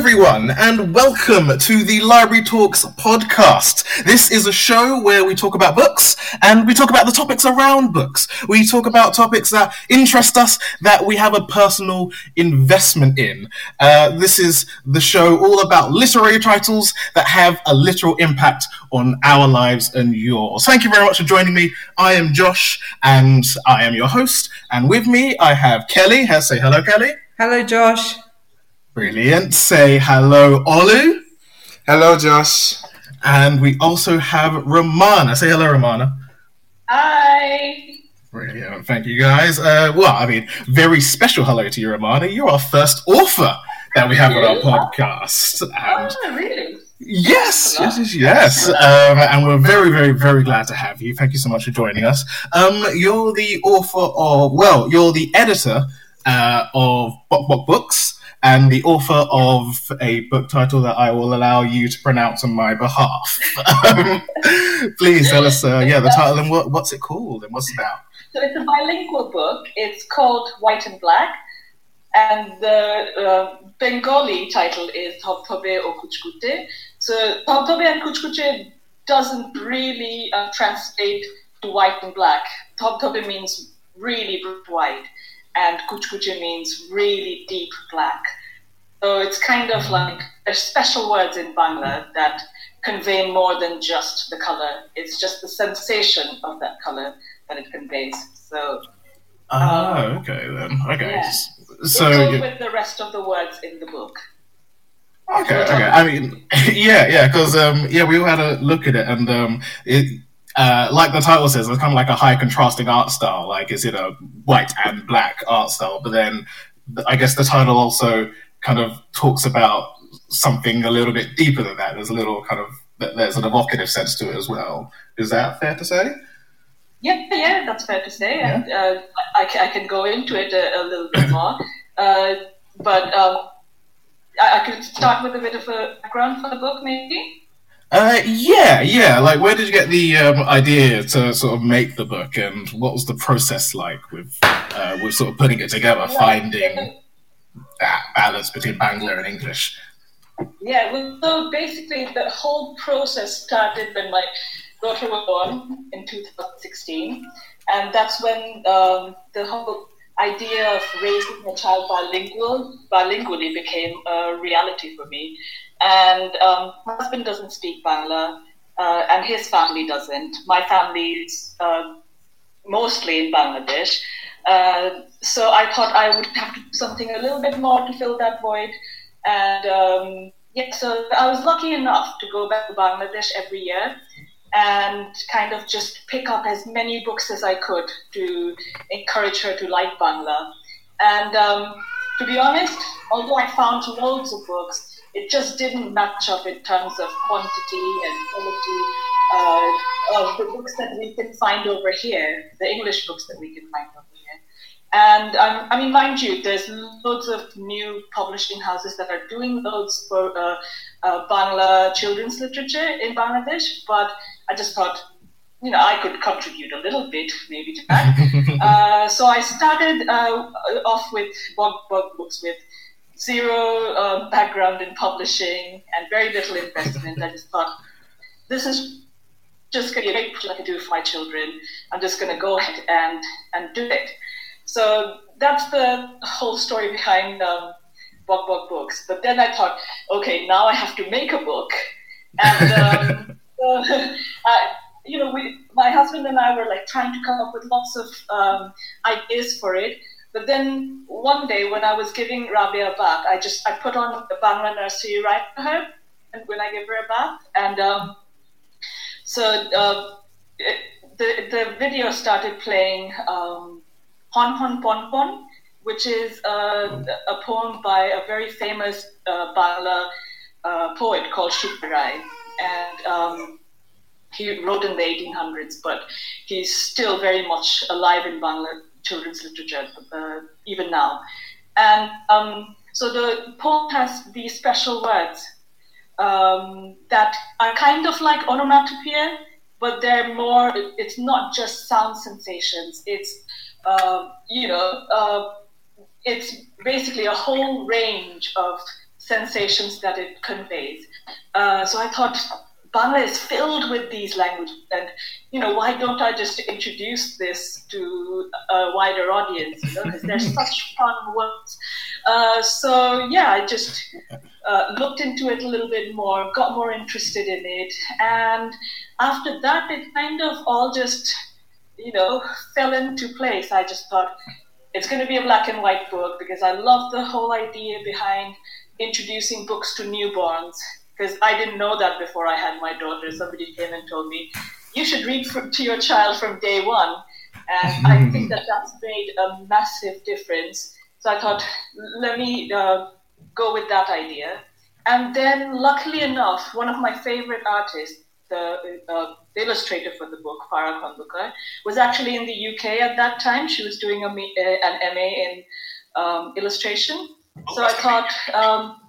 everyone, and welcome to the Library Talks podcast. This is a show where we talk about books and we talk about the topics around books. We talk about topics that interest us, that we have a personal investment in. Uh, this is the show all about literary titles that have a literal impact on our lives and yours. Thank you very much for joining me. I am Josh, and I am your host. And with me, I have Kelly. Say hello, Kelly. Hello, Josh. Brilliant. Say hello, Olu. Hello, Josh. And we also have Rumana. Say hello, Rumana. Hi. Brilliant. Thank you, guys. Uh, well, I mean, very special hello to you, Rumana. You're our first author that we have on our podcast. And oh, really? Yes, yes, yes, yes. Um, and we're very, very, very glad to have you. Thank you so much for joining us. Um, you're the author of, well, you're the editor uh, of Bok Bok Books and the author of a book title that I will allow you to pronounce on my behalf. Please tell us, uh, yeah, the title and what, what's it called and what's it about. So it's a bilingual book. It's called White and Black, and the uh, Bengali title is Dhobdhobe or Kuchkuche. So Dhobdhobe and Kuchkuche doesn't really uh, translate to white and black. Dhobdhobe means really white and kuchkuche means really deep black. So it's kind of like there's special words in Bangla that convey more than just the color. It's just the sensation of that color that it conveys. So. Oh, um, okay then. Okay. Yeah. So it with the rest of the words in the book. Okay, okay. I mean, yeah, yeah, because um, yeah, we all had a look at it, and um, it uh, like the title says, it's kind of like a high contrasting art style. Like, is it a white and black art style? But then I guess the title also kind of talks about something a little bit deeper than that. There's a little kind of, there's an evocative sense to it as well. Is that fair to say? Yeah, yeah, that's fair to say. Yeah. And uh, I, I, can go into it a, a little bit more. Uh, but um, I, I could start with a bit of a background for the book, maybe. Uh, yeah, yeah. Like, where did you get the um, idea to sort of make the book, and what was the process like with uh, with sort of putting it together, finding that balance between Bangla and English? Yeah, well, so basically, the whole process started when my daughter was born in 2016, and that's when um, the whole idea of raising a child bilingual bilingually became a reality for me. And um, husband doesn't speak Bangla, uh, and his family doesn't. My family is uh, mostly in Bangladesh. Uh, so I thought I would have to do something a little bit more to fill that void. And um, yeah, so I was lucky enough to go back to Bangladesh every year and kind of just pick up as many books as I could to encourage her to like Bangla. And um, to be honest, although I found loads of books, it just didn't match up in terms of quantity and quality uh, of the books that we can find over here, the English books that we can find over here. And um, I mean, mind you, there's loads of new publishing houses that are doing loads for uh, uh, Bangla children's literature in Bangladesh, but I just thought, you know, I could contribute a little bit maybe to that. Uh, so I started uh, off with Bok books with zero uh, background in publishing and very little investment. I just thought, this is just going to be a great project I can do for my children. I'm just going to go ahead and, and do it. So that's the whole story behind um, Bok Bok Books. But then I thought, okay, now I have to make a book. And, um, uh, you know, we, my husband and I were like trying to come up with lots of um, ideas for it. But then one day when I was giving Rabia a bath, I just I put on the Bangla nursery rhyme for her, and when I give her a bath, and um, so uh, it, the the video started playing um, Hon Hon Pon Pon, which is a, a poem by a very famous uh, Bangla uh, poet called Shukra and um, he wrote in the 1800s, but he's still very much alive in Bangla children's literature uh, even now. And um, so the poem has these special words um, that are kind of like onomatopoeia, but they're more, it's not just sound sensations. It's, uh, you know, uh, it's basically a whole range of sensations that it conveys. Uh, so I thought Bangla is filled with these languages, and you know, why don't I just introduce this to a wider audience? You know, because there's such fun words. Uh, so yeah, I just uh, looked into it a little bit more, got more interested in it, and after that, it kind of all just you know fell into place. I just thought it's going to be a black and white book because I love the whole idea behind introducing books to newborns because I didn't know that before I had my daughter. Somebody came and told me, you should read from, to your child from day one. And I think that that's made a massive difference. So I thought, let me uh, go with that idea. And then, luckily enough, one of my favorite artists, the, uh, the illustrator for the book, Farah Khandukar, was actually in the UK at that time. She was doing a, uh, an MA in um, illustration. So I thought, um,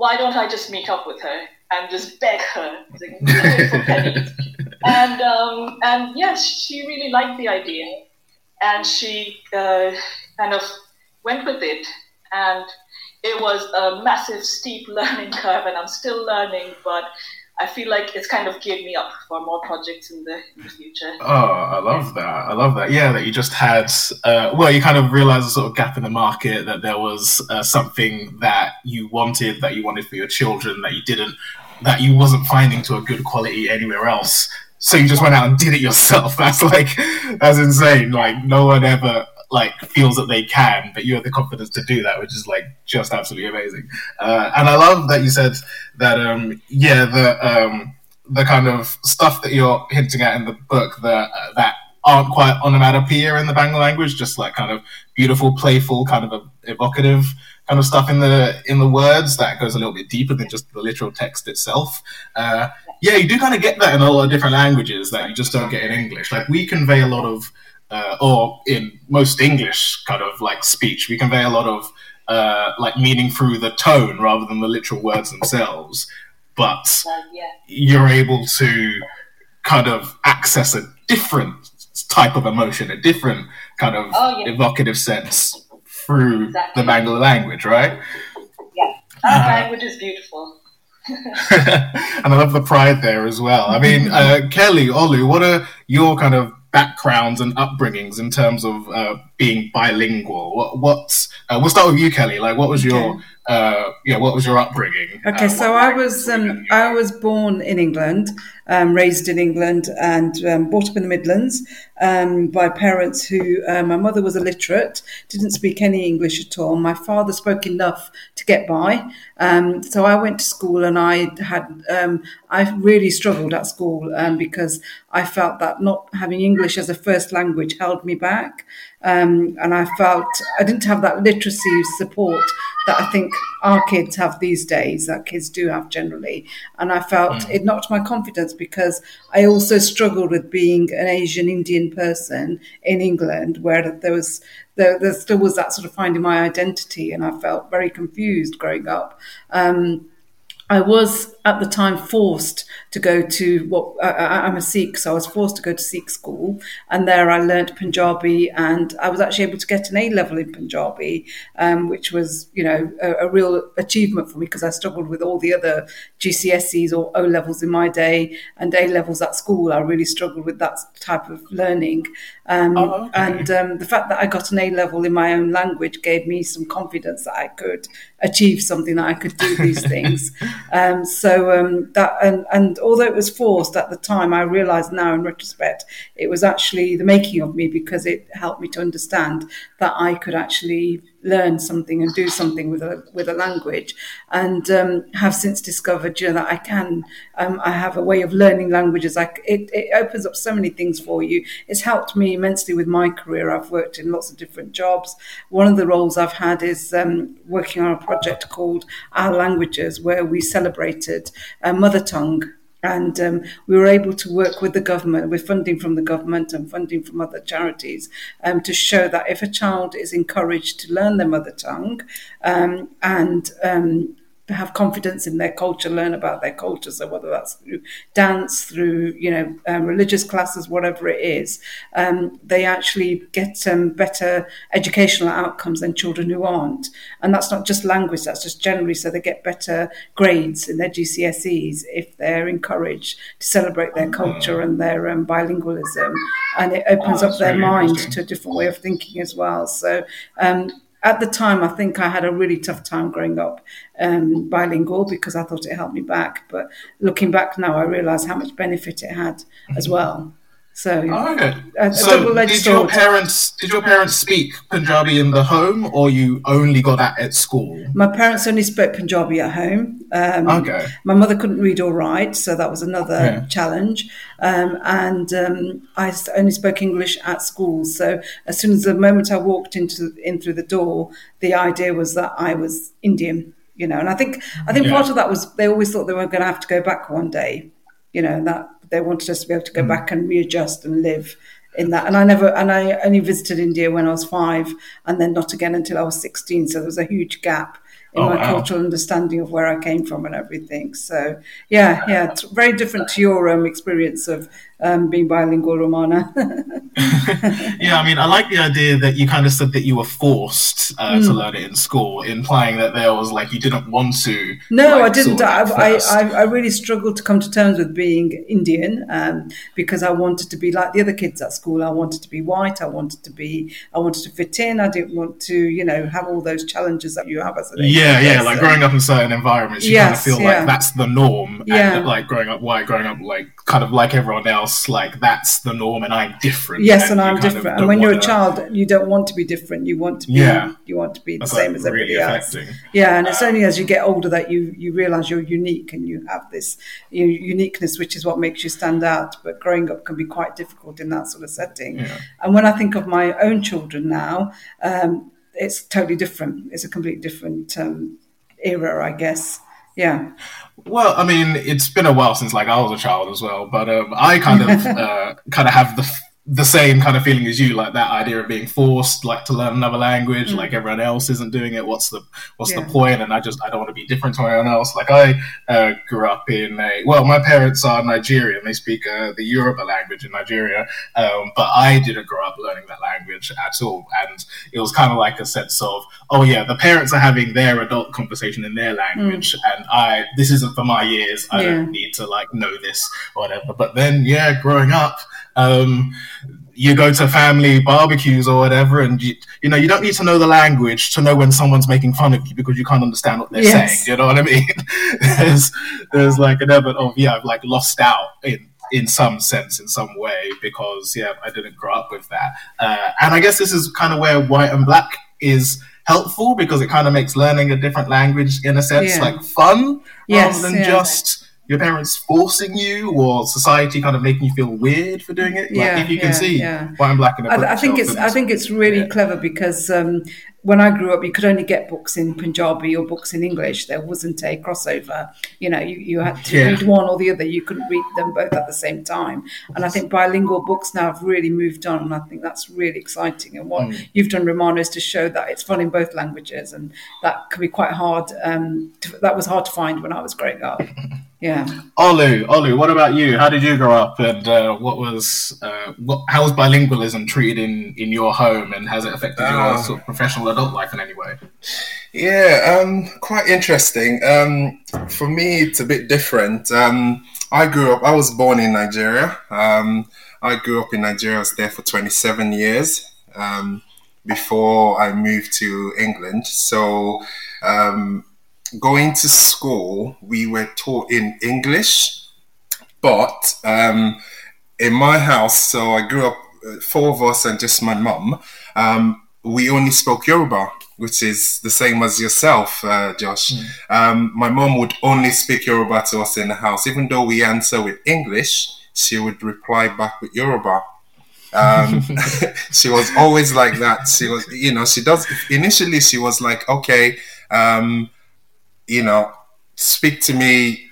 why don't I just meet up with her and just beg her? For pennies? and um, and yes, she really liked the idea, and she uh, kind of went with it, and it was a massive steep learning curve, and I'm still learning, but I feel like it's kind of geared me up for more projects in the, in the future. Oh, I love that. I love that. Yeah, that you just had, uh, well, you kind of realized a sort of gap in the market that there was uh, something that you wanted, that you wanted for your children, that you didn't, that you wasn't finding to a good quality anywhere else. So you just went out and did it yourself. That's like, that's insane. Like, no one ever like feels that they can, but you have the confidence to do that, which is like just absolutely amazing. Uh, and I love that you said that, um, yeah, the um, the kind of stuff that you're hinting at in the book that uh, that aren't quite onomatopoeia in the Bangla language, just like kind of beautiful, playful, kind of evocative kind of stuff in the in the words that goes a little bit deeper than just the literal text itself. Uh, yeah, you do kind of get that in a lot of different languages that you just don't get in English. Like we convey a lot of uh, or in most English kind of like speech, we convey a lot of uh, like meaning through the tone rather than the literal words themselves. But yeah. you're able to kind of access a different type of emotion, a different kind of oh, yeah. evocative sense through exactly. the Bangla language, right? Yeah, our uh, language is beautiful. and I love the pride there as well. I mean, uh, Kelly, Olu, what are your kind of backgrounds and upbringings in terms of uh, being bilingual? What, what's uh, we'll start with you, Kelly. Like, what was your okay. uh, yeah, what was your upbringing? Okay, so I was um, I was born in England, um, raised in England, and um, brought up in the Midlands um, by parents who uh, my mother was illiterate, didn't speak any English at all. My father spoke enough to get by. Um, so I went to school, and I had um, I really struggled at school because I felt that not having English as a first language held me back. Um, and I felt I didn't have that literacy support that I think our kids have these days, that kids do have generally. And I felt mm. it knocked my confidence because I also struggled with being an Asian Indian person in England, where there was there, there still was that sort of finding my identity, and I felt very confused growing up. Um, I was at the time forced to go to what I, am a Sikh, so I was forced to go to Sikh school, and there I learnt Punjabi, and I was actually able to get an A level in Punjabi, um, which was you know a, a real achievement for me because I struggled with all the other GCSEs or O levels in my day and A levels at school. I really struggled with that type of learning, um, oh, okay. and um, the fact that I got an A level in my own language gave me some confidence that I could achieve something, that I could do these things. Um, so um, that and, and although it was forced at the time, I realise now in retrospect it was actually the making of me because it helped me to understand that I could actually learn something and do something with a with a language, and um, have since discovered you know that I can. Um, I have a way of learning languages. I, it it opens up so many things for you. It's helped me immensely with my career. I've worked in lots of different jobs. One of the roles I've had is um, working on a project called Our Languages, where we celebrated uh, mother tongue and um, we were able to work with the government, with funding from the government and funding from other charities, um, to show that if a child is encouraged to learn their mother tongue um, and um, have confidence in their culture, learn about their culture. So whether that's through dance, through you know um, religious classes, whatever it is, um, they actually get um, better educational outcomes than children who aren't. And that's not just language; that's just generally. So they get better grades in their GCSEs if they're encouraged to celebrate their culture and their um, bilingualism, and it opens Oh, up their mind to a different way of thinking as well. So. At the time, I think I had a really tough time growing up um, bilingual because I thought it held me back. But looking back now, I realise how much benefit it had as well. So, Oh, okay. a, So, did your parents did your parents speak Punjabi in the home, or you only got that at school? My parents only spoke Punjabi at home. Um, Okay. My mother couldn't read or write, so that was another Yeah. challenge. Um, and um, I only spoke English at school. So as soon as the moment I walked into in through the door, the idea was that I was Indian. You know, and I think I think Yeah. part of that was they always thought they were going to have to go back one day. You know, that they wanted us to be able to Mm. go back and readjust and live in that. And I never, and I only visited India when I was five, and then not again until I was sixteen. So there was a huge gap in Oh, my wow. cultural understanding of where I came from and everything. So yeah, yeah, it's very different to your um, experience of um, being bilingual, Rumana. yeah, I mean, I like the idea that you kind of said that you were forced uh, Mm. to learn it in school, implying that there was like you didn't want to. No, like, I didn't. I, I. I, I really struggled to come to terms with being Indian um, because I wanted to be like the other kids at school. I wanted to be white. I wanted to be. I wanted to fit in. I didn't want to, you know, have all those challenges that you have as an yeah, Asian yeah, like growing up in certain environments, you kind of feel yeah. like that's the norm. Yeah. And like growing up white, growing up like kind of like everyone else, like that's the norm, and I'm different. Yes, and you I'm different. And when you're a child, you don't want to be different. You want to be. Yeah. You want to be the same as everybody really else. Yeah, and it's only as you get older that you you realise you're unique and you have this you uniqueness, which is what makes you stand out. But growing up can be quite difficult in that sort of setting. Yeah. And when I think of my own children now, um, it's totally different. It's a completely different um, era, I guess. Yeah. Well, I mean, it's been a while since like I was a child as well, but um, I kind of uh, kind of have the the same kind of feeling as you, like that idea of being forced, like to learn another language, like everyone else isn't doing it. What's the what's Mm. Yeah. the point? And I just I don't want to be different to anyone else. Like I uh, grew up in a well, my parents are Nigerian. They speak uh, the Yoruba language in Nigeria, um, but I didn't grow up learning that language at all. And it was kind of like a sense of, oh yeah, the parents are having their adult conversation in their language, and I this isn't for my ears. I Mm. Yeah. don't need to like know this or whatever. But then yeah, growing up. Um, you go to family barbecues or whatever, and you, you know you don't need to know the language to know when someone's making fun of you because you can't understand what they're Yes. saying. You know what I mean? there's there's like an element of yeah, I've like lost out in in some sense, in some way, because yeah, I didn't grow up with that. Uh, and I guess this is kind of where white and black is helpful because it kind of makes learning a different language in a sense Yeah. like fun Yes, rather than yeah. just your parents forcing you or society kind of making you feel weird for doing it. Like Yeah, if you can yeah, see yeah. white and black in a I, I think it's I think it's really clever because um, when I grew up, you could only get books in Punjabi or books in English. There wasn't a crossover. You know, you, you had to Yeah. read one or the other. You couldn't read them both at the same time. And I think bilingual books now have really moved on, and I think that's really exciting. And what Mm. you've done, Rumana, is to show that it's fun in both languages, and that can be quite hard. Um, to, that was hard to find when I was growing up. Yeah. Olu, Olu, what about you? How did you grow up, and uh, what was uh, what, how was bilingualism treated in, in your home, and has it affected your Ah. sort of professional adult life in any way? Yeah, um, quite interesting. Um, for me, it's a bit different. Um, I grew up. I was born in Nigeria. Um, I grew up in Nigeria. I was there for 27 years um, before I moved to England. So, um, going to school, we were taught in English, but um, in my house, so I grew up, uh, four of us and just my mum, um, we only spoke Yoruba, which is the same as yourself, uh, Josh. Um, my mom would only speak Yoruba to us in the house. Even though we answer with English, she would reply back with Yoruba. Um, she was always like that. She was, you know, she does, initially, she was like, okay, um, you know, speak to me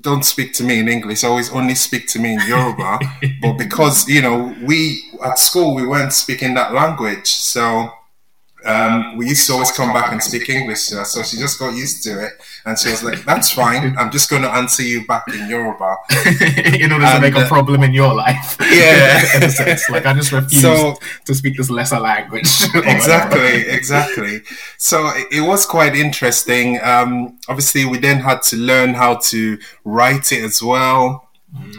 don't speak to me in English. Always only speak to me in Yoruba. but because you know we at school we weren't speaking that language, so um, we used to always come back and speak English to her, so she just got used to it, and she was like, "That's fine. I'm just going to answer you back in Yoruba." in order to make a uh, problem in your life. Yeah. in a sense. Like I just refuse So- to speak this lesser language. exactly, exactly. So it, it was quite interesting. Um, obviously, we then had to learn how to write it as well,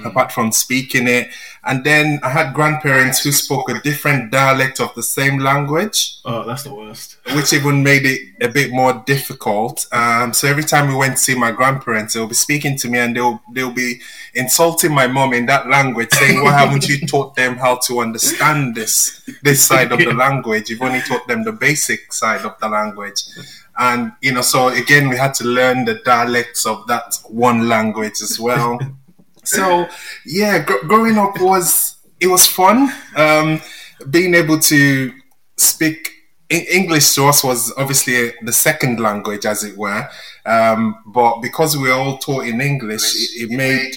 apart from speaking it. And then I had grandparents who spoke a different dialect of the same language, oh, that's the worst. which even made it a bit more difficult. Um, so every time we went to see my grandparents, they'll be speaking to me and they'll they'll be insulting my mom in that language, saying, "Why haven't you taught them how to understand this this side of the language? You've only taught them the basic side of the language." And you know, so again, we had to learn the dialects of that one language as well. So yeah, gr- growing up was it was fun. Um, being able to speak English to us was obviously the second language, as it were. Um, but because we were all taught in English, it, it made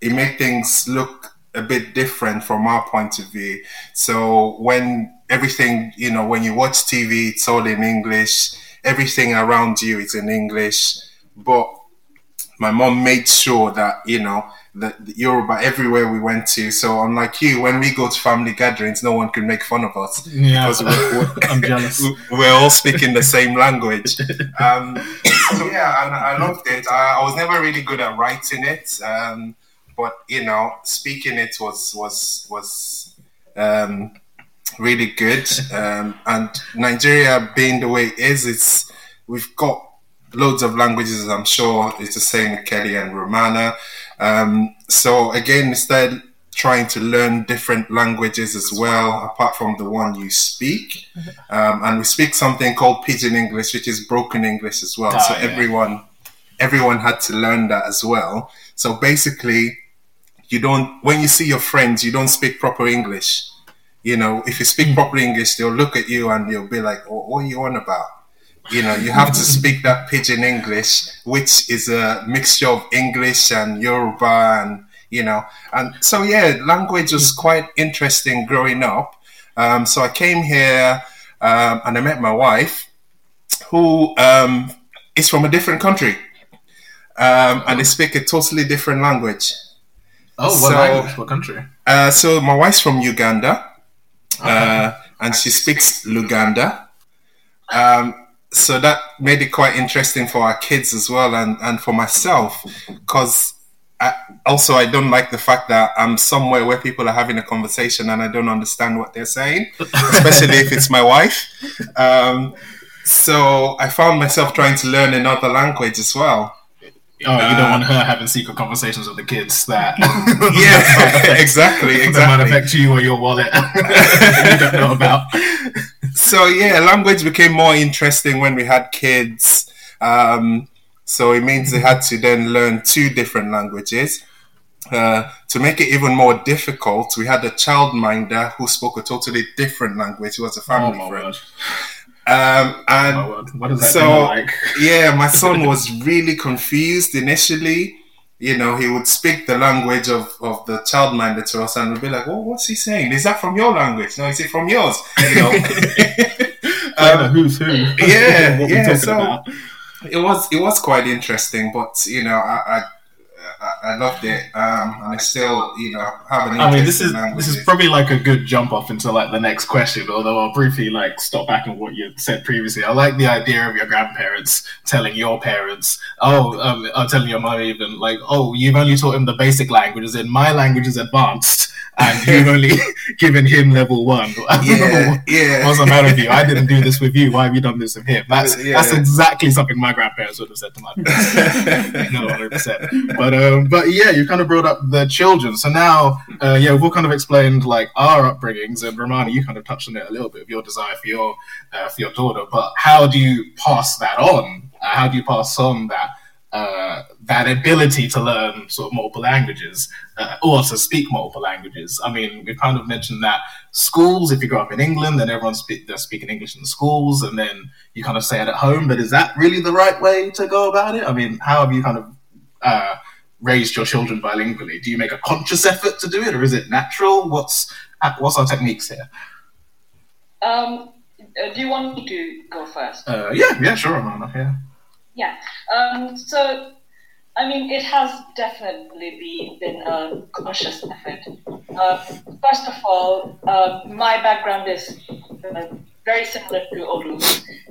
it made things look a bit different from our point of view. So when everything, you know, when you watch TV, it's all in English. Everything around you is in English. But my mom made sure that you know that Yoruba everywhere we went to. So unlike you, when we go to family gatherings, no one can make fun of us Yeah, because we're, we're, I'm jealous. we're all speaking the same language. Um, so yeah, and I loved it. I, I was never really good at writing it, um, but you know, speaking it was was was um, really good. Um, and Nigeria being the way it is, it's we've got loads of languages. I'm sure it's the same with Kelly and Rumana. Um, so again, instead trying to learn different languages as well, apart from the one you speak. Um, and we speak something called Pidgin English, which is broken English as well. Ah, so yeah. everyone, everyone had to learn that as well. So basically, you don't when you see your friends, you don't speak proper English. You know, if you speak proper English, they'll look at you and they'll be like, "Oh, "What are you on about?" You know, you have to speak that pidgin English, which is a mixture of English and Yoruba, and you know, and so yeah, language was quite interesting growing up. Um, so I came here um, and I met my wife, who um, is from a different country, um, and they speak a totally different language. Oh, what So- language? What country? Uh, so my wife's from Uganda, uh, and she speaks Luganda. Um, so that made it quite interesting for our kids as well, and, and for myself, because I, also I don't like the fact that I'm somewhere where people are having a conversation and I don't understand what they're saying, especially if it's my wife. Um, so I found myself trying to learn another language as well. Oh, you don't Uh, want her having secret conversations with the kids that Yeah, exactly, exactly that might affect you or your wallet. you don't know about. so yeah, language became more interesting when we had kids. Um, so it means they had to then learn two different languages. Uh, to make it even more difficult, we had a childminder who spoke a totally different language. He was a Oh family my friend. Um, and Oh. What does that so like? yeah, my son was really confused initially. You know, he would speak the language of, of the child childminder to us and we'd be like, well, what's he saying? Is that from your language? No, is it from yours? You know? A who's who? yeah, yeah, so- about? it was it was quite interesting, but you know, I I, I- loved it, um, and I still you know have an I mean, this is this is probably like a good jump off into like the next question. Although I'll briefly like stop back on what you said previously. I like the idea of your grandparents telling your parents, "Oh, um, I'm telling your mom even like, oh, you've only taught him the basic languages. In my language is advanced, and you've only given him level one. yeah, yeah. What's the matter with you? I didn't do this with you. Why have you done this with him? That's Yeah. that's exactly something my grandparents would have said to my parents. no, hundred percent. But um, but yeah, you kind of brought up the children. So now, uh, yeah, we've all kind of explained like our upbringings, and Rumana, you kind of touched on it a little bit of your desire for your uh, for your daughter. But how do you pass that on? Uh, how do you pass on that? That ability to learn sort of multiple languages uh, or to speak multiple languages. I mean, we've kind of mentioned that schools, if you grow up in England, then everyone's speak, they're speaking English in the schools, and then you kind of say it at home. But is that really the right way to go about it? I mean, how have you kind of uh, raised your children bilingually? Do you make a conscious effort to do it, or is it natural? What's uh, what's our techniques here? Um, uh, do you want me to go first? Uh, yeah, yeah, sure, Amanda. Yeah. Yeah. Um, so, I mean, it has definitely been a conscious effort. Uh, first of all, uh, my background is uh, very similar to Olu.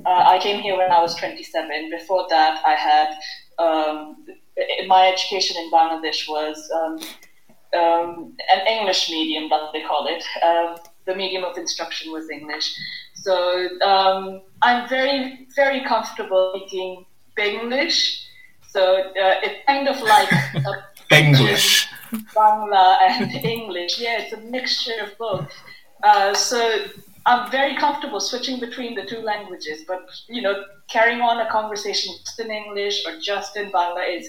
Uh, I came here when I was 27. Before that, I had um, my education in Bangladesh was um, um, an English medium, that they call it. Um, the medium of instruction was English. So I'm very, very comfortable speaking English. So uh, it's kind of like English, Bangla and English. Yeah, it's a mixture of both. Uh, so I'm very comfortable switching between the two languages, but you know, carrying on a conversation just in English or just in Bangla is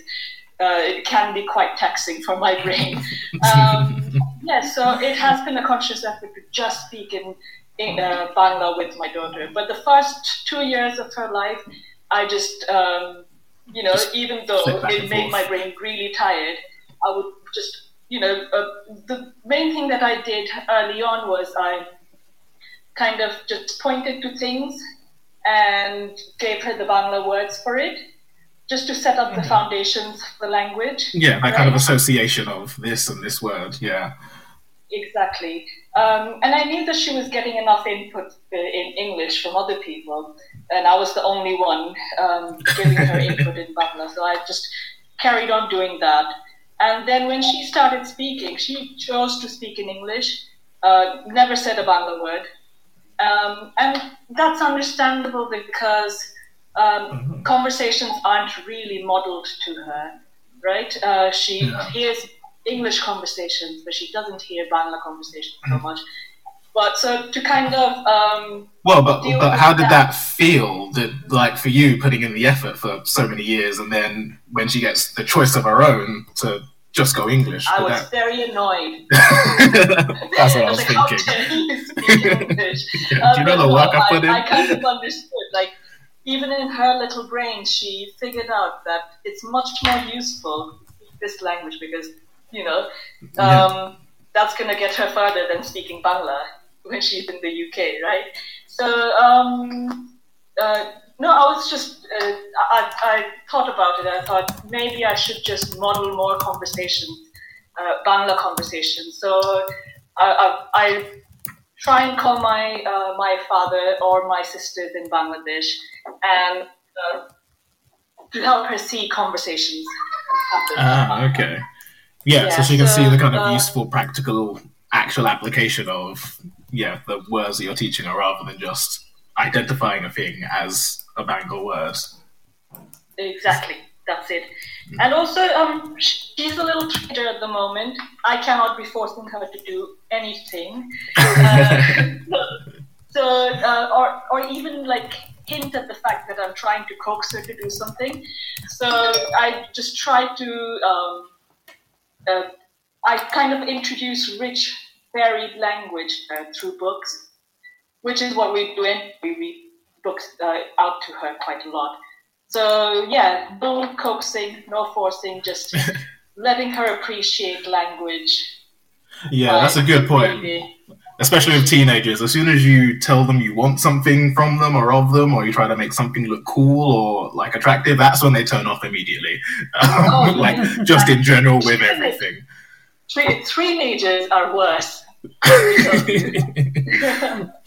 uh, it can be quite taxing for my brain. Um, yeah, so it has been a conscious effort to just speak in, in uh, Bangla with my daughter. But the first two years of her life, I just, um, you know, just even though it made forth. my brain really tired, I would just, you know, uh, the main thing that I did early on was I kind of just pointed to things and gave her the Bangla words for it just to set up the mm-hmm. foundations for the language. Yeah, that right? kind of association of this and this word. Yeah. Exactly. Um, and I knew that she was getting enough input in English from other people, and I was the only one um, giving her input in Bangla. So I just carried on doing that. And then when she started speaking, she chose to speak in English, uh, never said a Bangla word. Um, and that's understandable because um, mm-hmm. conversations aren't really modeled to her, right? Uh, she yeah. hears English conversations, but she doesn't hear Bangla conversations so much. But so to kind of um, well, but but how did that, that feel? That like for you putting in the effort for so many years, and then when she gets the choice of her own to just go English. I was that... very annoyed. That's what I was thinking. yeah, do you know the work I put in? I kind of understood. Like even in her little brain, she figured out that it's much more useful this language because you know um, yeah. that's going to get her further than speaking Bangla when she's in the UK, right? So um, uh, no, I was just uh, I, I thought about it. I thought maybe I should just model more conversations, uh, Bangla conversations. So I, I, I try and call my uh, my father or my sisters in Bangladesh and uh, to help her see conversations happen. Ah, okay. Yeah, yeah so she can so, see the kind of uh, useful, practical, actual application of yeah the words that you're teaching her, rather than just identifying a thing as a Bengal word. Exactly, that's it. Mm. And also, um, she's a little trader at the moment. I cannot be forcing her to do anything. Uh, so, uh, or or even like hint at the fact that I'm trying to coax her to do something. So I just try to, um, uh, I kind of introduce rich, varied language uh, through books, which is what we do. And we read books uh, out to her quite a lot. So yeah, no coaxing, no forcing, just letting her appreciate language. Yeah, that's a good point. Maybe especially with teenagers, as soon as you tell them you want something from them or of them, or you try to make something look cool or like attractive, that's when they turn off immediately. Oh, like just in general with everything. Three Teenagers are worse.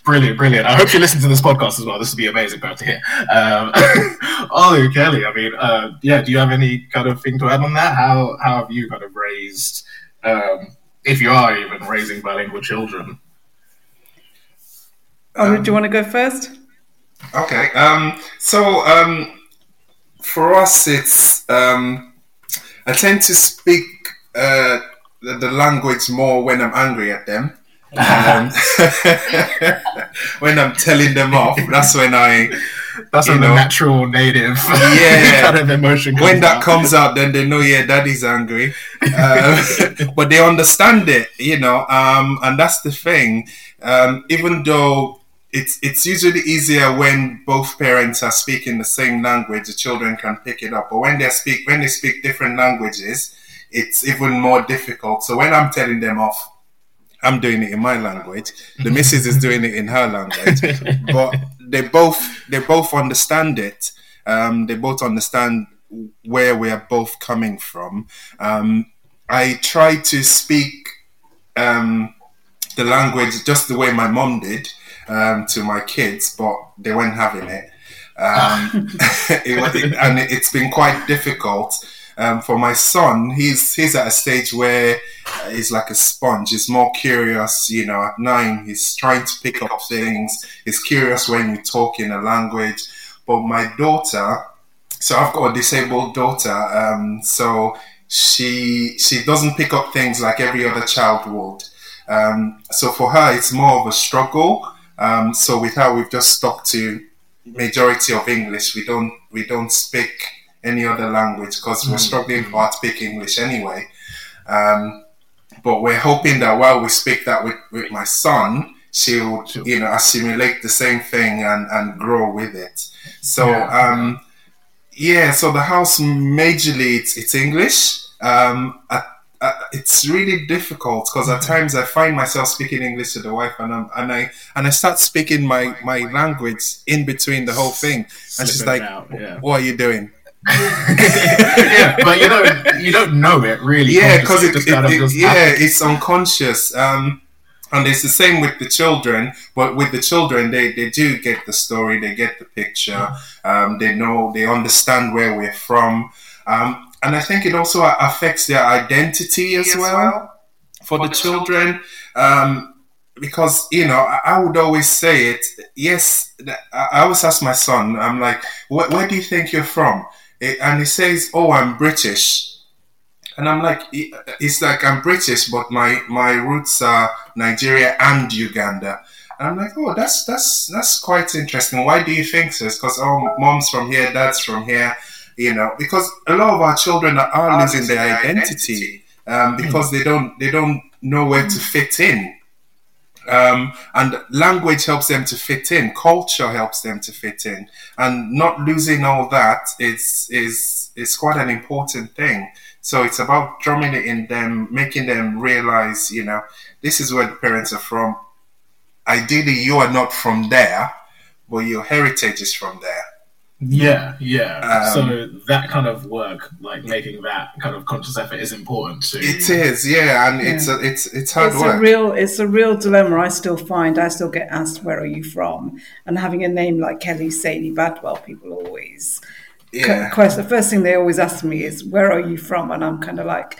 brilliant, brilliant. I hope you listen to this podcast as well. This would be amazing to hear. Um, Olu Kelly, I mean, uh, yeah, do you have any kind of thing to add on that? How how have you kind of raised, um, if you are even raising bilingual children? Oh, um, do you want to go first? Okay. Um, so um, for us, it's um, I tend to speak uh, the, the, language more when I'm angry at them. Um, when I'm telling them off, that's when I. That's when know, the natural native yeah, kind of emotion. when that comes out, then they know, yeah, daddy's angry. Uh, but they understand it, you know, um, and that's the thing. Um, even though it's it's usually easier when both parents are speaking the same language the children can pick it up. But when they speak when they speak different languages it's even more difficult. So when i'm telling them off i'm doing it in my language. The missus is doing it in her language. But they both they both understand it. Um, they both understand where we are both coming from. Um, I try to speak um, the language just the way my mom did um, to my kids, but they weren't having it. Um, it, and it's been quite difficult. Um, for my son, he's he's at a stage where he's like a sponge. He's more curious, you know. At nine, he's trying to pick up things. He's curious when you talk in a language. But my daughter, so I've got a disabled daughter, um, so she she doesn't pick up things like every other child would. Um, so for her, it's more of a struggle. Um, so with her, we've just stuck to majority of English. We don't we don't speak any other language because we're mm. struggling hard to speak English anyway. Um, but we're hoping that while we speak that with, with my son, she'll you know assimilate the same thing and, and grow with it. So yeah. um, yeah, so the house majorly it's, it's English. Um, at uh, it's really difficult because at times I find myself speaking English to the wife, and I'm, and I and I start speaking my my language in between the whole thing, and she's like, yeah. "What are you doing?" yeah, but you don't you don't know it really. Yeah, because it, it, it yeah, it's unconscious. Um, and it's the same with the children, but with the children, they, they do get the story, they get the picture, um, they know, they understand where we're from. Um, and I think it also affects their identity as, well, well, for, for the, the, children. children. Um, because you know, I, I, would always say it. Yes, I always ask my son. I'm like, "Where, where do you think you're from?" And he says, "Oh, I'm British." And I'm like, it's like I'm British, but my my roots are Nigeria and Uganda. And I'm like, oh, that's that's that's quite interesting. Why do you think so? Because oh, mom's from here, dad's from here you know, because a lot of our children are, are losing their identity um, because they don't they don't know where to fit in. Um, and language helps them to fit in. Culture helps them to fit in, and not losing all that is is is quite an important thing. So it's about drumming it in them, making them realize, you know, this is where the parents are from. Ideally, you are not from there, but your heritage is from there. Yeah, yeah. Um, so that kind of work, like making that kind of conscious effort, is important too. It is, yeah, and yeah. it's a, it's it's hard it's work. A real, it's a real dilemma. I still find I still get asked, "Where are you from?" And having a name like Kelly Sadie Badwell, people always. Yeah. the first thing they always ask me is, "Where are you from?" And I'm kind of like,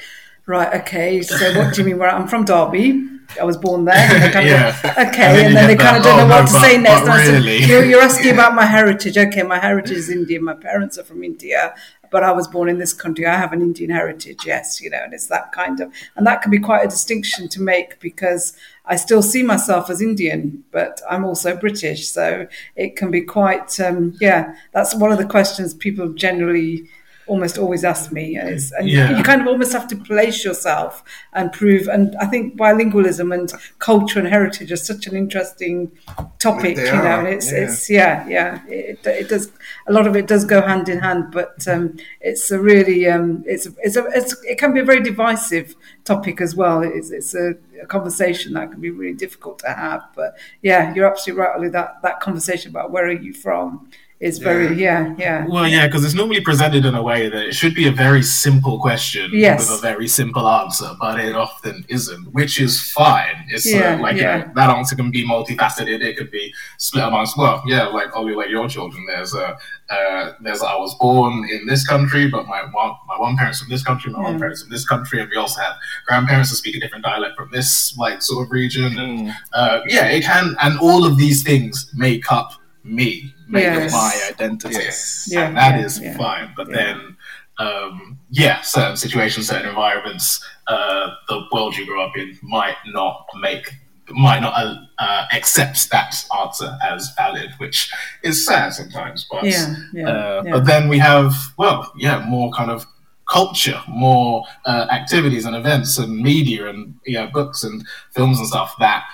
"Right, okay. So what do you mean? Where I'm from? Derby." I was born there. Yeah. of, okay, and then, and then they kind of don't know what to but, say next. Really? Said, you're, you're, asking yeah. about my heritage. Okay, my heritage is Indian. My parents are from India, but I was born in this country. I have an Indian heritage. Yes, you know, and it's that kind of, and that can be quite a distinction to make because I still see myself as Indian, but I'm also British. So it can be quite, um, yeah. That's one of the questions people generally almost always ask me. and yeah. you kind of almost have to place yourself and prove. And I think bilingualism and culture and heritage are such an interesting topic, you know. Are, and it's yeah. it's yeah, yeah. It, it does a lot of it does go hand in hand, but um, it's a really um, it's it's a it's, it can be a very divisive topic as well. It's it's a, a conversation that can be really difficult to have. But yeah, you're absolutely right, Ollie. That that conversation about where are you from is very yeah yeah well yeah because it's normally presented in a way that it should be a very simple question yes. with a very simple answer but it often isn't which is fine it's uh, yeah, uh, like yeah. You know, that answer can be multifaceted it could be split amongst well yeah like oh like your children there's a uh, there's I was born in this country but my one my one parents from this country my yeah. one parents from this country and we also have grandparents that speak a different dialect from this like sort of region mm. and uh, yeah it can and all of these things make up me, make yes. my identity. Yes. Yeah, and that yeah, is yeah, fine. But then, um, yeah, certain situations, certain environments, uh, the world you grew up in might not make, might not uh, uh, accept that answer as valid, which is sad sometimes. But yeah, uh, but then we have, well, yeah, more kind of culture, more uh, activities and events and media and you know, books and films and stuff that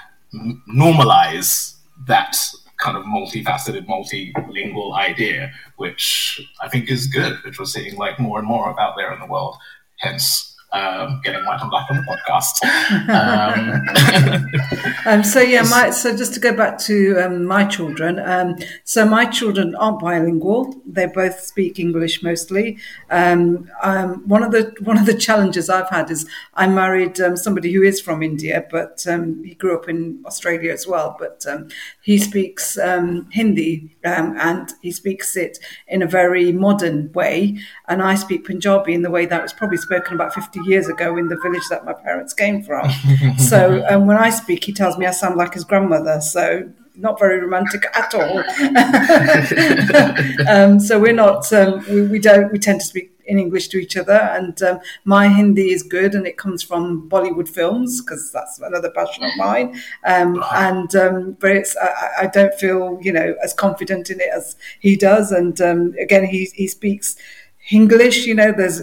normalize that kind of multifaceted, multilingual idea, which I think is good, which we're seeing like more and more out there in the world. Hence, um, getting white and black on the podcast. Um, um, so yeah, my, so just to go back to um, my children. Um, so my children aren't bilingual; they both speak English mostly. Um, um, one of the one of the challenges I've had is I married somebody who is from India, but he grew up in Australia as well. But he speaks Hindi and he speaks it in a very modern way, and I speak Punjabi in the way that was probably spoken about fifty years ago in the village that my parents came from. so um, when I speak, he tells me I sound like his grandmother. So not very romantic at all. um, so we're not. Um, we, we, don't. We tend to speak in English to each other, and um, my Hindi is good, and it comes from Bollywood films because that's another passion of mine. Um, and um, but it's I, I, don't feel you know as confident in it as he does. And um, again, he he speaks English. You know, there's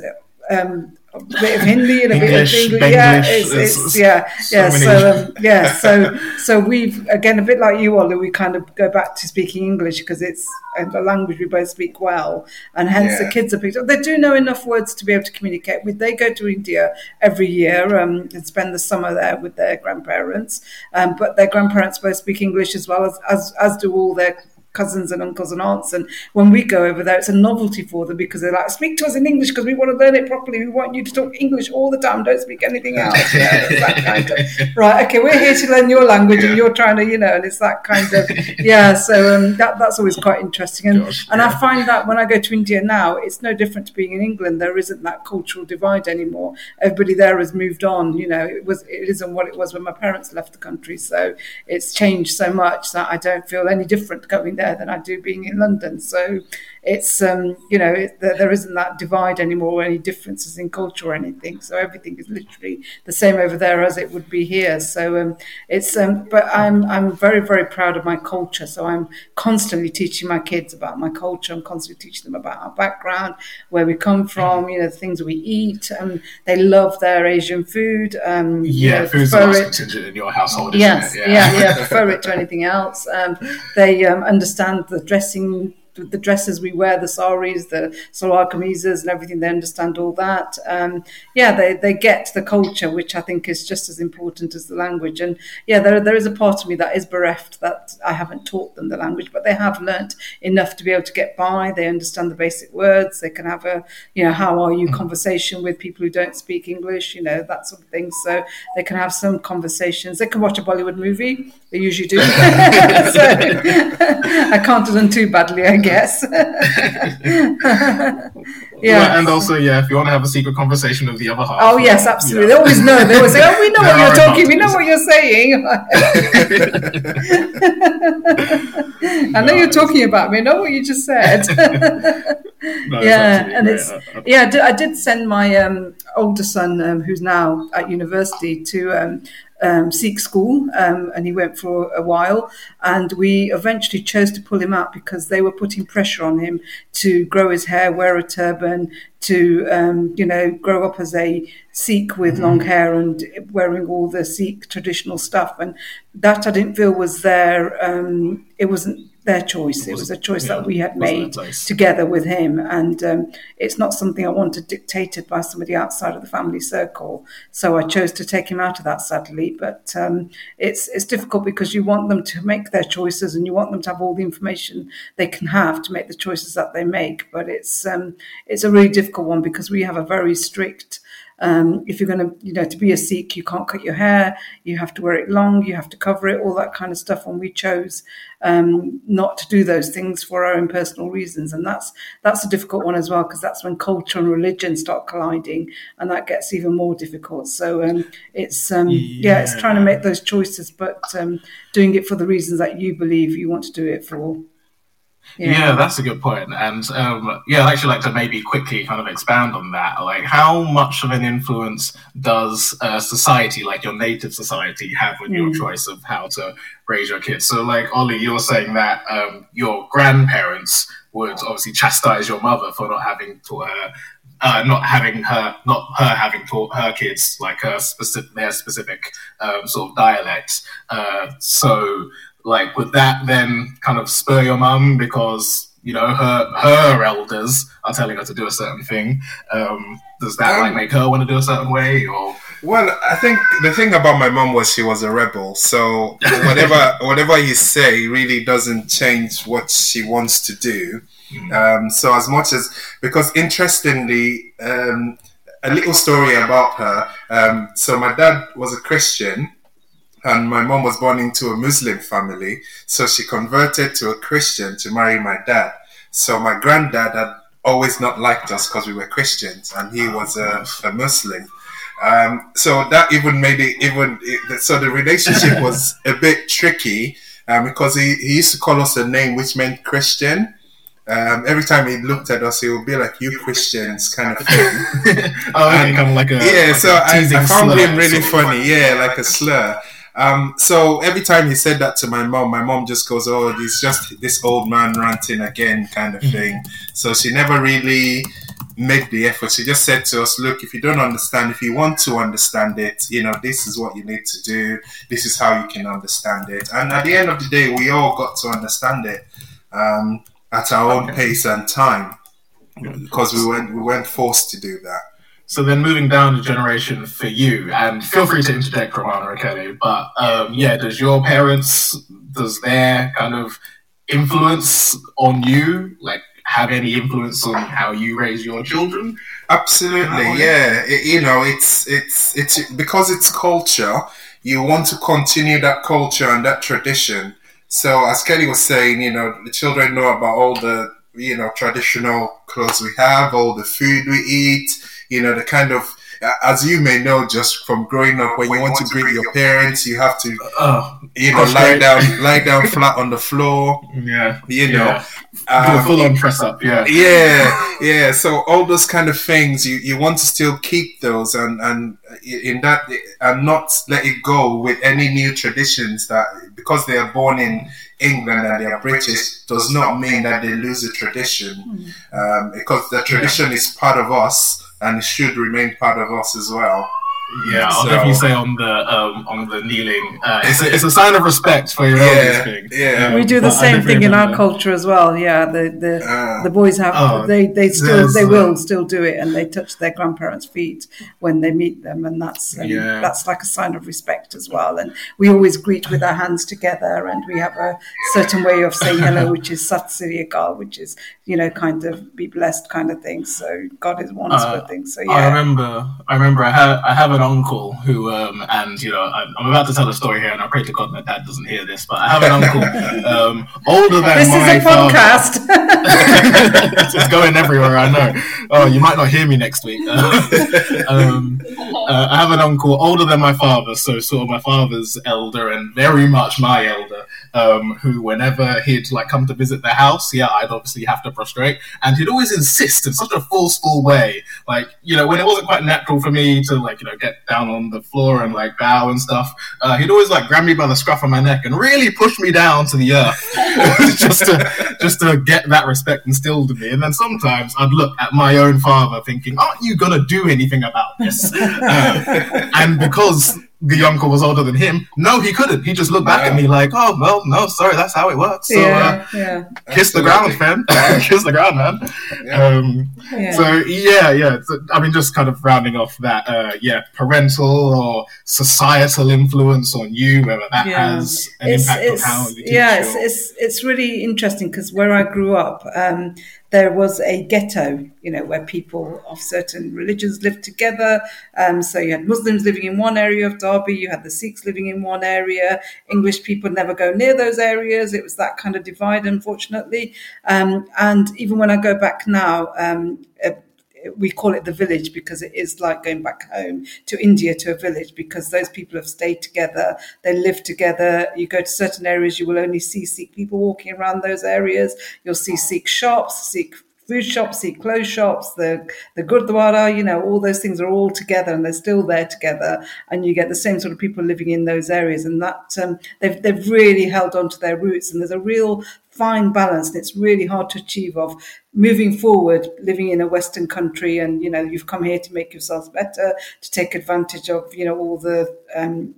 um, bit of Hindi and a English, bit of English. Yeah, it's, it's, yeah, so yeah. So um, yeah, so so we've again a bit like you, Ollie. We kind of go back to speaking English because it's a language we both speak well, and hence yeah. the kids are picked up. They do know enough words to be able to communicate with. They go to India every year um, and spend the summer there with their grandparents, um, but their grandparents both speak English as well as as, as do all their cousins and uncles and aunts. And when we go over there, it's a novelty for them because they're like, speak to us in English because we want to learn it properly. We want you to talk English all the time. Don't speak anything else. Yeah, kind of, right. Okay, we're here to learn your language and you're trying to, you know, and it's that kind of, yeah. So um, that, that's always quite interesting. And, Gosh, and yeah. I find that when I go to India now, it's no different to being in England. There isn't that cultural divide anymore. Everybody there has moved on. You know, it was, it isn't what it was when my parents left the country. So it's changed so much that I don't feel any different going there there than I do being in London. So it's um, you know it, there isn't that divide anymore, or any differences in culture or anything. So everything is literally the same over there as it would be here. So um, it's um, but I'm I'm very very proud of my culture. So I'm constantly teaching my kids about my culture. I'm constantly teaching them about our background, where we come from, you know, the things we eat. and they love their Asian food. Um, yeah, you know, food's it, in your household. yes, yeah. yeah, yeah. Prefer it to anything else. Um, they um, understand the dressing the dresses we wear, the saris, the salwar kameezes, and everything. They understand all that. Um, yeah, they, they get the culture, which I think is just as important as the language. And yeah, there there is a part of me that is bereft that I haven't taught them the language, but they have learnt enough to be able to get by. They understand the basic words. They can have a you know how are you mm-hmm. conversation with people who don't speak English. You know that sort of thing. So they can have some conversations. They can watch a Bollywood movie. They usually do. so I can't do them too badly. I guess. yeah. And also, yeah, if you want to have a secret conversation with the other half. Oh yes, absolutely. Yeah. They always know. They always say, "Oh, we know what you're talking. We know what you're saying." I know no, you're talking about me. I know what you just said. no, yeah, and it's yeah. I did, I did send my um, older son, um, who's now at university, to um, um, Sikh school, um, and he went for a while. And we eventually chose to pull him out because they were putting pressure on him to grow his hair, wear a turban, to um, you know grow up as a Sikh with mm-hmm. long hair and wearing all the Sikh traditional stuff. And that I didn't feel was there. Um, it wasn't their choice. It was a choice yeah, that we had made together with him, and um, it's not something I wanted dictated by somebody outside of the family circle. So I chose to take him out of that, sadly. But um, it's it's difficult because you want them to make their choices, and you want them to have all the information they can have to make the choices that they make. But it's um, it's a really difficult one because we have a very strict um, if you're going to, you know, to be a Sikh, you can't cut your hair, you have to wear it long, you have to cover it, all that kind of stuff. And we chose um, not to do those things for our own personal reasons, and that's that's a difficult one as well because that's when culture and religion start colliding, and that gets even more difficult. So um, it's yeah. Um, yeah. it's trying to make those choices, but um, doing it for the reasons that you believe you want to do it for. Yeah. yeah. that's a good point. And um, yeah, I'd actually like to maybe quickly kind of expand on that. Like, how much of an influence does a society like your native society have on mm. your choice of how to raise your kids? So, like, Ollie, you're saying that um, your grandparents would obviously chastise your mother for not having taught her. Uh, not having her, not her having taught her kids like her specific, their specific um, sort of dialect. Uh, so, like would that then kind of spur your mum because you know her her elders are telling her to do a certain thing, um, does that like Um, make her want to do a certain way or? Well, I think the thing about my mom was she was a rebel. So whatever whatever you say really doesn't change what she wants to do. Um, so as much as because interestingly, um, a little story about her. Um, so my dad was a Christian, and my mom was born into a Muslim family. So she converted to a Christian to marry my dad. So my granddad had always not liked us because we were Christians, and he was a, a Muslim. Um, so that even made it even so the relationship was a bit tricky um, because he, he used to call us a name which meant Christian. Um, every time he looked at us, he would be like, "You Christians," kind of thing. oh, okay, kind of like a yeah, like so a I, I found him really funny. Yeah, like a slur. Um, so every time he said that to my mom, my mom just goes, "Oh, he's just this old man ranting again," kind of thing. So she never really made the effort. She just said to us, "Look, if you don't understand, if you want to understand it, you know, this is what you need to do. This is how you can understand it." And at the end of the day, we all got to understand it um, at our own Okay. pace and time because we weren't we weren't forced to do that. So then moving down the generation for you, and feel free to interject, Rumana or Kelly, but um, yeah, does your parents, does their kind of influence on you, like have any influence on how you raise your children? Absolutely, Oh, yeah. It- you know, it's it's it's because it's culture. You want to continue that culture and that tradition. So, as Kelly was saying, you know, the children know about all the you know traditional clothes we have, all the food we eat. You know, the kind of as you may know, just from growing up, when you want to greet your parents, you have to Oh, you know lie down lie down flat on the floor. yeah. You know, yeah. Um, full on press up, yeah. yeah yeah so all those kind of things you, you want to still keep those and and in that and not let it go with any new traditions that because they are born in england and they are british does not mean that they lose the tradition um, because the tradition is part of us and it should remain part of us as well Yeah, I'll So- definitely say on the um, on the kneeling, uh, it's, a, it's a sign of respect for your Yeah, elders thing. yeah. Um, we do the same definitely thing in our culture as well. Yeah, the the, Ah. the boys have Oh, they they still there's, they uh, will still do it, and they touch their grandparents' feet when they meet them, and that's um, Yeah. that's like a sign of respect as well. And we always greet with our hands together, and we have a certain way of saying hello, which is Sat Sri Akal, which is you know kind of be blessed kind of thing. So God is one sort of Uh, thing. So I remember. I remember. I have. I have an uncle who, um, and you know, I'm, I'm about to tell a story here, and I pray to God my dad doesn't hear this, but I have an uncle um, older than This my is a father. podcast. it's going everywhere. I know. Oh, you might not hear me next week. um, uh, I have an uncle older than my father, so sort of my father's elder and very much my elder. Um, who, whenever he'd like come to visit the house, yeah, I'd obviously have to prostrate, and he'd always insist in such a school way, like you know, when it wasn't quite natural for me to like you know get down on the floor and like bow and stuff. Uh, he'd always like grab me by the scruff of my neck and really push me down to the earth, just to just to get that respect instilled in me. And then sometimes I'd look at my own father, thinking, "Aren't you gonna do anything about this?" Uh, and because the uncle was older than him, no, he couldn't. He just looked back at me like, "Oh well, no, sorry, that's how it works." So yeah, yeah, uh, kiss the ground, fam. kiss the ground, man. Yeah. Um, yeah. so yeah, yeah. So, I mean, just kind of rounding off that, uh, yeah, parental or societal influence on you, whether that Yeah. has an it's, impact it's, on how you teach yeah, it's, it's it's really interesting because where I grew up, um, there was a ghetto, you know, where people of certain religions lived together. Um, so you had Muslims living in one area of Derby, you had the Sikhs living in one area. English people never go near those areas. It was that kind of divide, unfortunately. Um, and even when I go back now, um, uh, we call it the village because it is like going back home to India to a village because those people have stayed together, they live together. You go to certain areas, you will only see Sikh people walking around those areas. You'll see Sikh shops, Sikh food shops, Sikh clothes shops, the the gurdwara. You know, all those things are all together and they're still there together, and you get the same sort of people living in those areas, and that um, they've they've really held on to their roots, and there's a real fine balance and it's really hard to achieve of moving forward living in a western country and you know you've come here to make yourselves better to take advantage of you know all the um,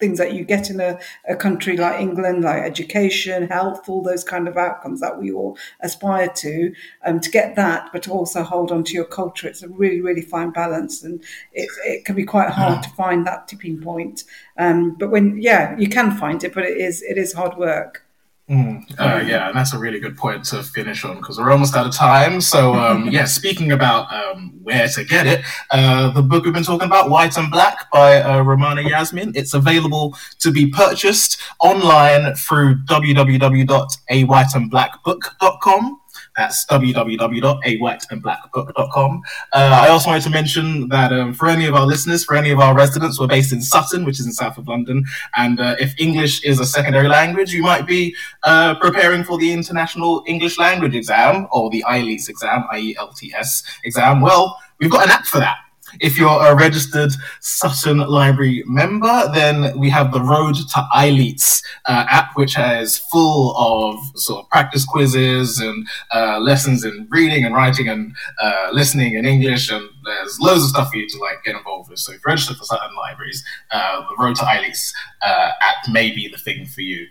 things that you get in a, a country like England, like education, health, all those kind of outcomes that we all aspire to, um, to get that, but to also hold on to your culture. It's a really, really fine balance. And it, it can be quite hard to find that tipping point. Um, but when, yeah, you can find it, but it is, it is hard work. Mm, uh, yeah, and that's a really good point to finish on because we're almost out of time. So, um, yeah, speaking about um, where to get it, uh, the book we've been talking about, White and Black by uh, Rumana Yasmin, it's available to be purchased online through www.awhiteandblackbook.com. That's www.awhiteandblackbook.com. Uh, I also wanted to mention that um, for any of our listeners, for any of our residents, we're based in Sutton, which is in south of London. And uh, if English is a secondary language, you might be uh, preparing for the International English Language Exam or the IELTS exam, IELTS exam. Well, we've got an app for that. If you're a registered Sutton Library member, then we have the Road to IELTS uh, app, which is full of sort of practice quizzes and uh, lessons in reading and writing and uh, listening in English, and there's loads of stuff for you to like get involved with. So if you're registered for Sutton Libraries, uh, the Road to IELTS uh, app may be the thing for you.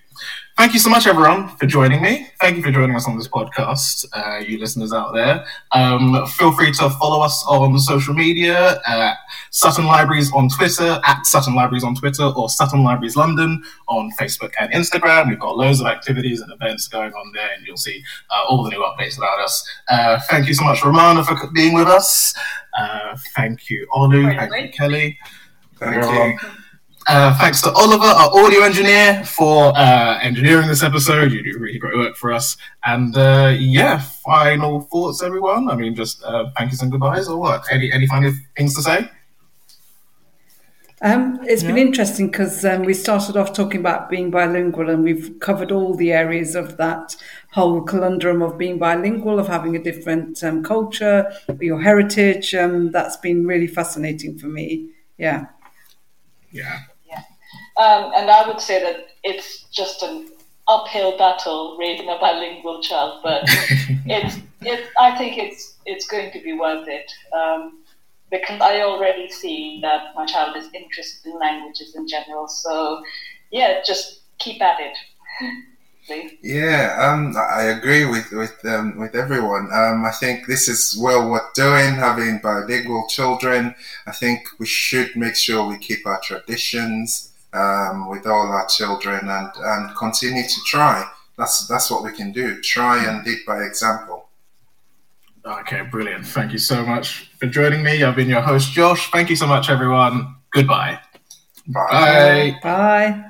Thank you so much, everyone, for joining me. Thank you for joining us on this podcast, uh, you listeners out there. Um, feel free to follow us on social media at Sutton Libraries on Twitter, at Sutton Libraries on Twitter, or Sutton Libraries London on Facebook and Instagram. We've got loads of activities and events going on there, and you'll see uh, all the new updates about us. Uh, thank you so much, Rumana, for being with us. Uh, thank you, Olu. Thank you, Kelly. Thank you. Uh, thanks to Oliver, our audio engineer, for uh, engineering this episode. You do really great work for us. And uh, yeah, final thoughts, everyone. I mean, just uh, thank yous and goodbyes, or what? Any any final things to say? Um, it's been interesting because um, we started off talking about being bilingual, and we've covered all the areas of that whole conundrum of being bilingual, of having a different um, culture, your heritage. Um, that's been really fascinating for me. Yeah. Yeah. Um, and I would say that it's just an uphill battle raising a bilingual child, but it's it. I think it's it's going to be worth it um, because I already see that my child is interested in languages in general. So yeah, just keep at it. Yeah, um, I agree with with um, with everyone. Um, I think this is well worth doing. Having bilingual children, I think we should make sure we keep our traditions um, with all our children and, and continue to try. That's that's what we can do. Try and lead by example. Okay, brilliant. Thank you so much for joining me. I've been your host, Josh. Thank you so much, everyone. Goodbye. Bye. Bye. Bye.